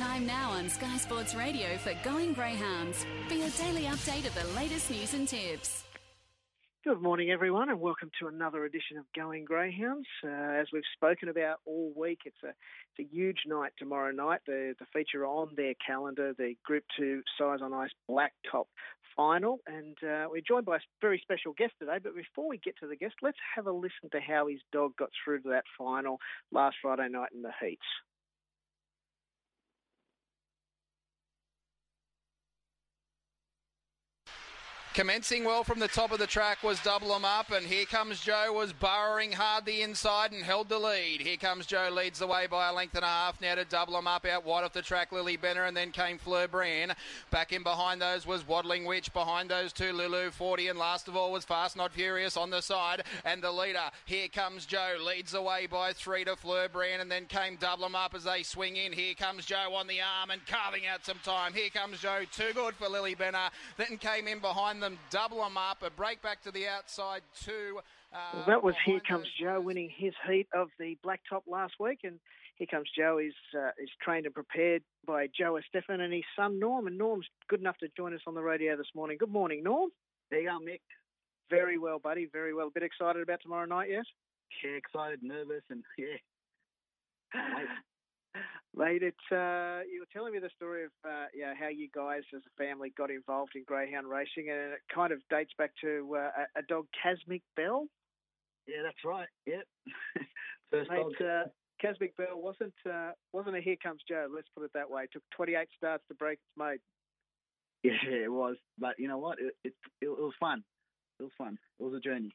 time now on Sky Sports Radio for Going Greyhounds for your daily update of the latest news and tips. Good morning, everyone, and welcome to another edition of Going Greyhounds. Uh, as we've spoken about all week, it's a it's a huge night tomorrow night. The the feature on their calendar, the Group Two Size on Ice Blacktop Final, and uh, we're joined by a very special guest today. But before we get to the guest, let's have a listen to how his dog got through to that final last Friday night in the heats. Commencing well from the top of the track was Double 'em Up, and here comes Joe, was burrowing hard the inside and held the lead. Here comes Joe, leads the way by a length and a half now to Double 'em Up out wide off the track, Lily Benner, and then came Fleur Brand. Back in behind those was Waddling Witch, behind those two Lulu 40, and last of all was Fast Not Furious on the side, and the leader, here comes Joe, leads the way by three to Fleur Brand, and then came Double 'em Up as they swing in. Here comes Joe on the arm and carving out some time. Here comes Joe, too good for Lily Benner, then came in behind them, double them up, a break back to the outside two. Uh, well, that was Here Comes Joe winning his heat of the Blacktop last week, and Here Comes Joe is uh, is trained and prepared by Joe Estefan and his son Norm, and Norm's good enough to join us on the radio this morning. Good morning, Norm. There you go, Mick. Very well, buddy. Very well. A bit excited about tomorrow night yet? Yeah, excited, nervous, and yeah. Mate, it's uh, you were telling me the story of uh, yeah how you guys as a family got involved in greyhound racing, and it kind of dates back to uh, a, dog, Casmic Bell. Yeah, that's right. Yep. First Mate, dog. Uh, Casmic Bell wasn't uh, wasn't a Here Comes Joe. Let's put it that way. It took 28 starts to break its mate. Yeah, it was. But you know what? It, it, it was fun. It was fun. It was a journey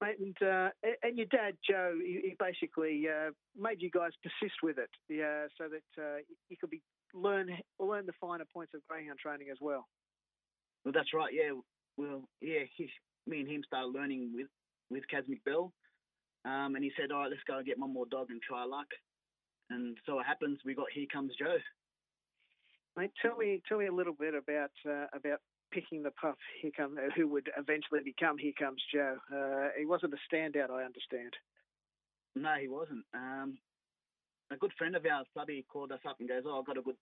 mate. And uh, and your dad Joe, he, he basically uh, made you guys persist with it, yeah, so that uh, you could be learn learn the finer points of greyhound training as well. Well, that's right. Yeah. Well, yeah. He, me and him started learning with with Casmic Bell, um, and he said, "All right, let's go and get one more dog and try luck." And so it happens. We got Here Comes Joe. Mate, tell me tell me a little bit about uh, about picking the pup, here come uh, who would eventually become Here Comes Joe. Uh, he wasn't a standout, I understand. No, he wasn't. Um, a good friend of ours, Subby, called us up and goes, "Oh, I've got a good,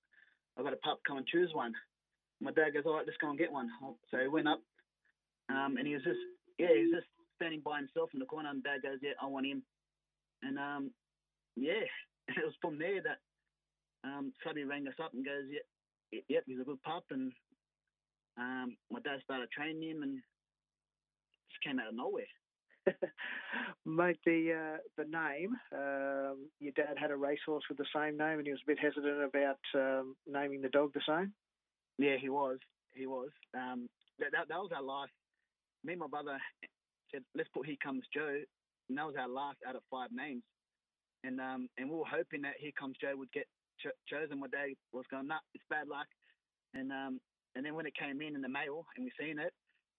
I've got a pup. Come and choose one." My dad goes, "All right, let's go and get one." So he went up, um, and he was just, yeah, he was just standing by himself in the corner. And Dad goes, "Yeah, I want him." And um, yeah, it was from there that um, Subby rang us up and goes, "Yeah, yep, he's a good pup, and um, my dad started training him and just came out of nowhere. Mate, the uh, the name. Um, your dad had a racehorse with the same name, and he was a bit hesitant about um, naming the dog the same. Yeah, he was. He was. Um, that, that, that was our last. Me and my brother said, "Let's put Here Comes Joe," and that was our last out of five names. And um, and we were hoping that Here Comes Joe would get ch- chosen. My dad was going, "Nah, it's bad luck." And um, and then when it came in in the mail and we seen it,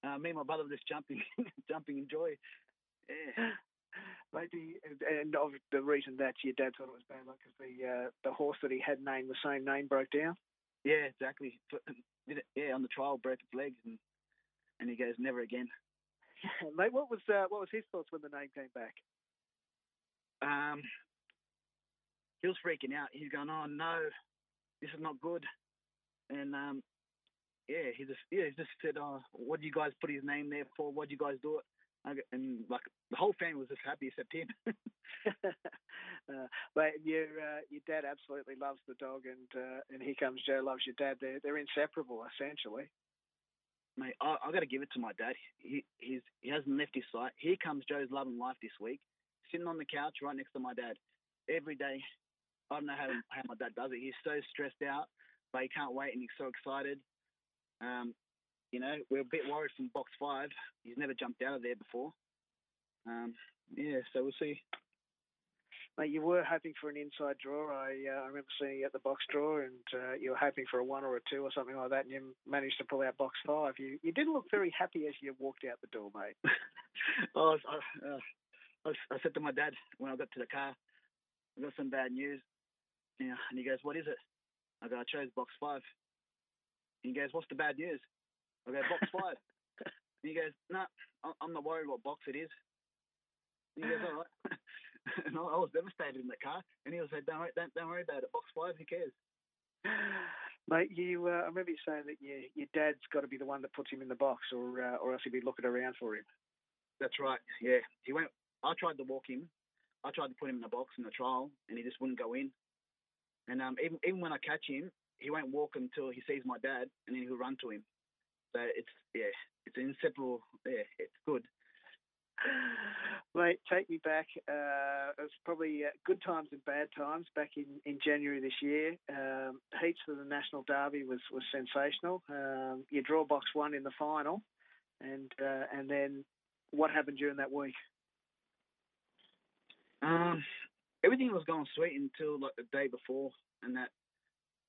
uh, me and my brother were just jumping, jumping in joy. Yeah. Maybe, and of the reason that your dad thought it was bad luck is the uh, the horse that he had named the same name broke down. Yeah, exactly. Yeah, on the trial broke its legs, and and he goes never again. Mate, what was uh, what was his thoughts when the name came back? Um, he was freaking out. He's going, "Oh no, this is not good," and um, yeah, he just yeah, he just said, "Oh, what do you guys put his name there for? What do you guys do it?" And like the whole family was just happy except him. uh, but your uh, your dad absolutely loves the dog, and uh, and here comes Joe loves your dad. They're they're inseparable essentially. Mate, I, I got to give it to my dad. He he's he hasn't left his sight. Here comes Joe's loving life this week, sitting on the couch right next to my dad every day. I don't know how how my dad does it. He's so stressed out, but he can't wait, and he's so excited. Um, you know, we're a bit worried from box five. He's never jumped out of there before. Um, yeah, so we'll see. Mate, you were hoping for an inside draw. I, uh, I remember seeing you at the box draw, and uh, you were hoping for a one or a two or something like that, and you managed to pull out box five. You you didn't look very happy as you walked out the door, mate. oh, I, uh, I, I, said to my dad when I got to the car, I got some bad news. Yeah, and he goes, "What is it?" I go, "I chose box five. He goes, "What's the bad news?" I go, "Box five. and he goes, "No, nah, I'm not worried what box it is." And he goes, "All right." and I was devastated in the car. And he was like, "Don't worry, don't, don't worry about it. Box five, who cares?" Mate, you. Uh, I remember you saying that your your dad's got to be the one that puts him in the box, or uh, or else he'd be looking around for him. That's right. Yeah, he went. I tried to walk him. I tried to put him in the box in the trial, and he just wouldn't go in. And um, even even when I catch him, he won't walk until he sees my dad, and then he'll run to him. So it's yeah, it's inseparable. Yeah, it's good. Mate, take me back. Uh, it was probably uh, good times and bad times back in, in January this year. Um, heats for the National Derby was, was sensational. Um, you draw box one in the final, and uh, and then what happened during that week? Um, everything was going sweet until like the day before, and that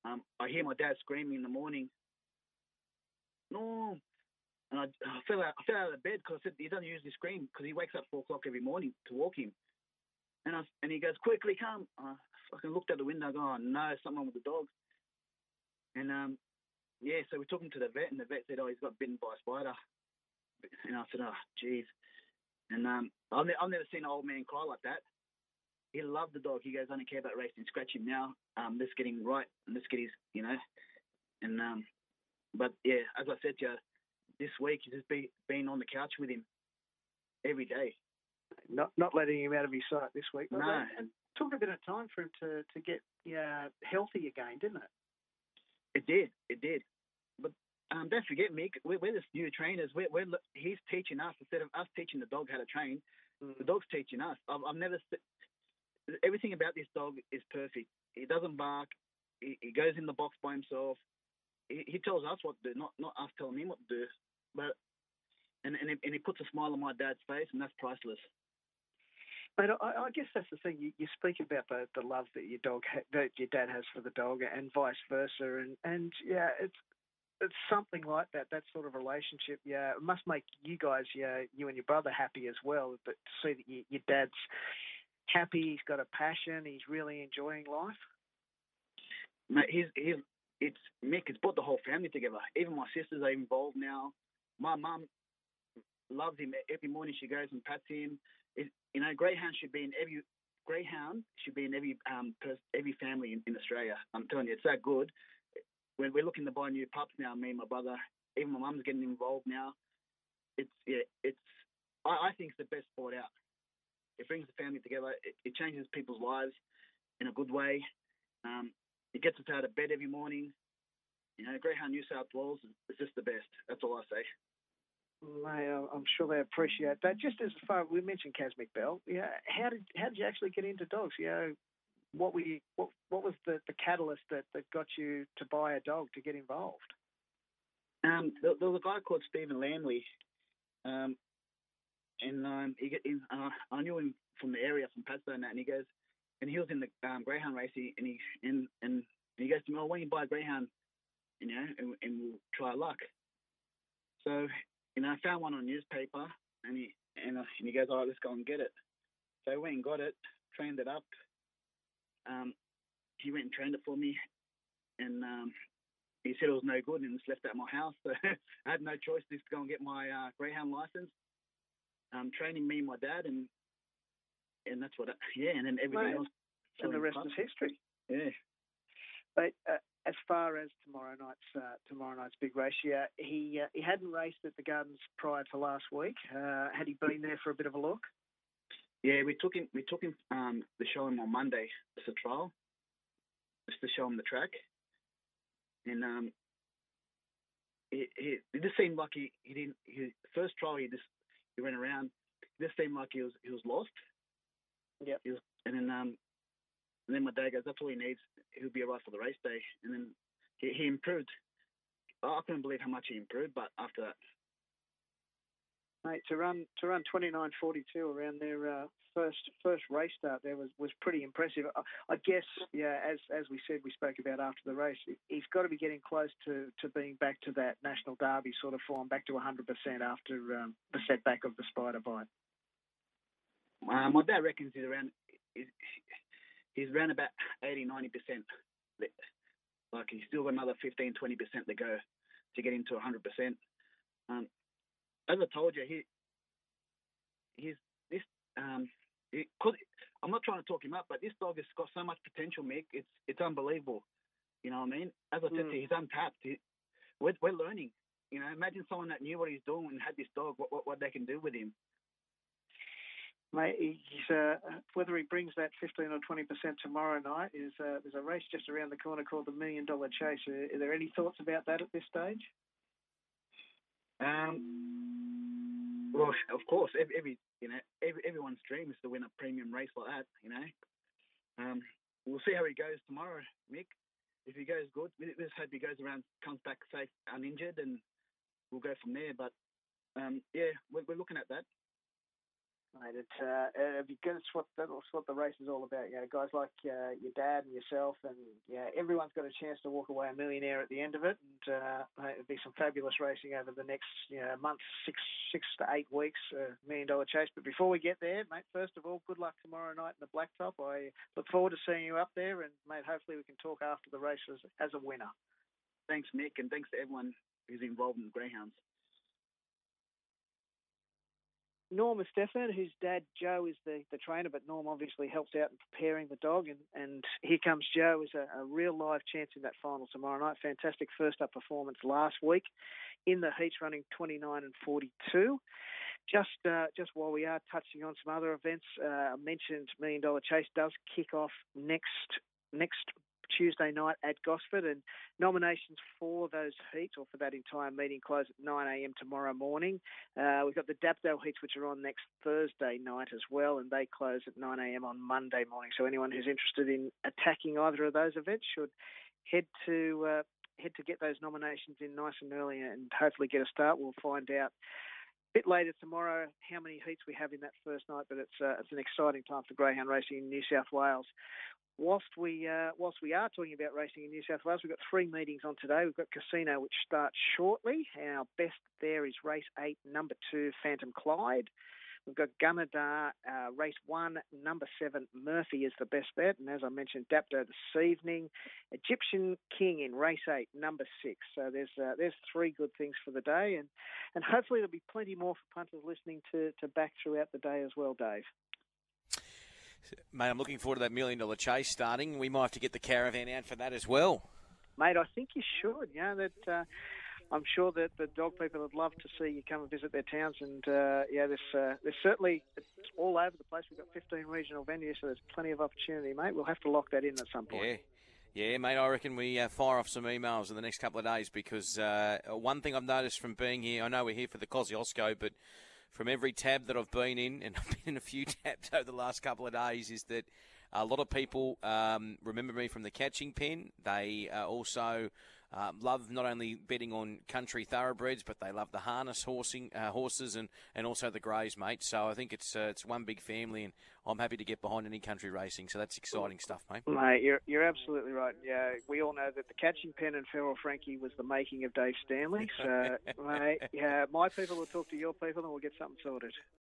um, I hear my dad screaming in the morning. No, and I, I fell out. I fell out of bed because he doesn't usually scream because he wakes up four o'clock every morning to walk him. And I and he goes quickly, come. I fucking looked out the window. Go, oh no, someone with the dog. And um, yeah, so we took him to the vet, and the vet said, oh, he's got bitten by a spider. And I said, oh, jeez. And um, I've, ne- I've never seen an old man cry like that. He loved the dog. He goes, I don't care about racing. Scratch him now. Um, let's get him right, and let's get his, you know. And um, but yeah, as I said to you, this week he's just be, been on the couch with him every day. Not not letting him out of his sight this week. No. And, and took a bit of time for him to, to get yeah, healthy again, didn't it? It did. It did. But um, don't forget, Mick, we're, we're just new trainers. We're, we're he's teaching us instead of us teaching the dog how to train. Mm. The dog's teaching us. I've, I've never. Everything about this dog is perfect. He doesn't bark. He, he goes in the box by himself. He, he tells us what to do, not not us telling him what to do. But and and and he puts a smile on my dad's face, and that's priceless. But I, I guess that's the thing. You, you speak about the, the love that your dog ha- that your dad has for the dog, and vice versa. And, and yeah, it's it's something like that. That sort of relationship. Yeah, it must make you guys, yeah, you and your brother happy as well. But to see that you, your dad's happy, he's got a passion, he's really enjoying life. Mate, he's he's it's Mick. It's brought the whole family together. Even my sisters are involved now. My mum loves him. Every morning she goes and pats him. It, you know, greyhound should be in every greyhound should be in every um pers- every family in, in Australia. I'm telling you, it's that good. When we're looking to buy new pups now, me and my brother, even my mum's getting involved now. It's yeah, it's I, I think it's the best sport out. It brings the family together. It, it changes people's lives in a good way. Um, it gets us out of bed every morning. You know, Greyhound New South Wales is, just the best. That's all I say. Mate, I- I'm sure they appreciate that. Just as far we mentioned Casmic Bell, yeah, how did how did you actually get into dogs? You know, what were you, what what was the, the catalyst that, that got you to buy a dog to get involved? Um, there, there was a guy called Stephen Lamley, um, and um, he, uh, I knew him from the area, from Padstow and that, and he goes, and he was in the um, greyhound race, and he and and he goes to me, oh, don't you buy a greyhound, you know, and, and we'll try luck. So, you know, I found one on newspaper, and he and, uh, and he goes, all right, let's go and get it. So I went and got it, trained it up. Um, he went and trained it for me, and um, he said it was no good and just left at my house. So I had no choice just to go and get my uh, greyhound license. Um, training me and my dad, and and that's what. I, yeah, and then everything else. And the rest is history. Yeah. But uh, as far as tomorrow night's uh, tomorrow night's big race, yeah, he uh, he hadn't raced at the Gardens prior to last week. Uh, had he been there for a bit of a look? Yeah, we took him. We took him um, to show him on Monday as a trial, just to show him the track. And um, he, he, it just seemed like he, he didn't. He, first trial, he just he went around. Just seemed like he was he was lost. Yeah. He was, and then um, and then my dad goes, "That's all he needs. He'll be alright for the race day." And then he, he improved. I couldn't believe how much he improved. But after that, Mate, to run to run twenty nine forty two around their uh, first first race start there was, was pretty impressive. I, I guess, yeah, as as we said, we spoke about after the race, he- he's got to be getting close to, to being back to that national derby sort of form, back to hundred percent after um, the setback of the spider bite. Uh, my dad reckons he's around he's, he's around about 80, 90 percent. Like he's still got another 15, 20 percent to go to get into 100 percent. Um, as I told you, he he's this um. It, cause I'm not trying to talk him up, but this dog has got so much potential, Mick. It's it's unbelievable. You know what I mean? As I said Mm. to you, he's untapped. He, we're, we're learning. You know, imagine someone that knew what he's doing and had this dog, what, what, what they can do with him. Mate, he's, uh, whether he brings that 15 or 20% tomorrow night is uh, there's a race just around the corner called the Million Dollar Chase. Are, are there any thoughts about that at this stage? Um, well, of course, every, every you know, every, everyone's dream is to win a premium race like that. You know, um, we'll see how he goes tomorrow, Mick. If he goes good, we- let's hope he goes around, comes back safe, uninjured, and we'll go from there. But um, yeah, we're, we're looking at that. Mate, it's uh, it'd be good. It's what that's what the race is all about. You know, guys like uh, your dad and yourself, and yeah, everyone's got a chance to walk away a millionaire at the end of it. And uh, mate, it'd be some fabulous racing over the next you know month, six six to eight weeks, uh, million dollar chase. But before we get there, mate, first of all, good luck tomorrow night in the Blacktop. I look forward to seeing you up there, and mate, hopefully we can talk after the race as, as a winner. Thanks, Mick, and thanks to everyone who's involved in the greyhounds. Norm Stefan, whose dad Joe is the, the trainer, but Norm obviously helps out in preparing the dog. And, and here comes Joe as a, a real live chance in that final tomorrow night. Fantastic first up performance last week in the heats, running 29 and 42. Just uh, just while we are touching on some other events, uh, I mentioned Million Dollar Chase does kick off next next Tuesday night at Gosford, and nominations for those heats or for that entire meeting close at 9 a.m. tomorrow morning. Uh, we've got the Dapdale heats, which are on next Thursday night as well, and they close at 9 a.m. on Monday morning. So anyone who's interested in attacking either of those events should head to uh, head to get those nominations in nice and early, and hopefully get a start. We'll find out. a Bit later tomorrow, how many heats we have in that first night, but it's uh, it's an exciting time for greyhound racing in New South Wales whilst we uh, whilst we are talking about racing in New South Wales, we've got three meetings on today. We've got Casino, which starts shortly. Our best there is race eight, number two, Phantom Clyde. We've got Gunnedah, uh, race one, number seven, Murphy is the best bet. And as I mentioned, Dapto this evening. Egyptian King in race eight, number six. So there's uh, there's three good things for the day. And, and hopefully there'll be plenty more for punters listening to, to back throughout the day as well, Dave. Mate, I'm looking forward to that million dollar chase starting. We might have to get the caravan out for that as well. Mate, I think you should. You know that uh, I'm sure that the dog people would love to see you come and visit their towns. And uh, yeah, there's uh, there's certainly it's all over the place. We've got 15 regional venues, so there's plenty of opportunity, mate. We'll have to lock that in at some point. Yeah. Yeah, mate, I reckon we uh, fire off some emails in the next couple of days because uh, one thing I've noticed from being here, I know we're here for the Kosciuszko, but from every tab that I've been in, and I've been in a few tabs over the last couple of days, is that a lot of people um, remember me from the catching pen. They uh, also uh, love not only betting on country thoroughbreds, but they love the harness horsing, uh, horses and, and also the greys, mate. So I think it's uh, it's one big family, and I'm happy to get behind any country racing. So that's exciting stuff, mate. Mate, you're you're absolutely right. Yeah, we all know that the catching pen and Feral Frankie was the making of Dave Stanley. So, mate, yeah, my people will talk to your people, and we'll get something sorted.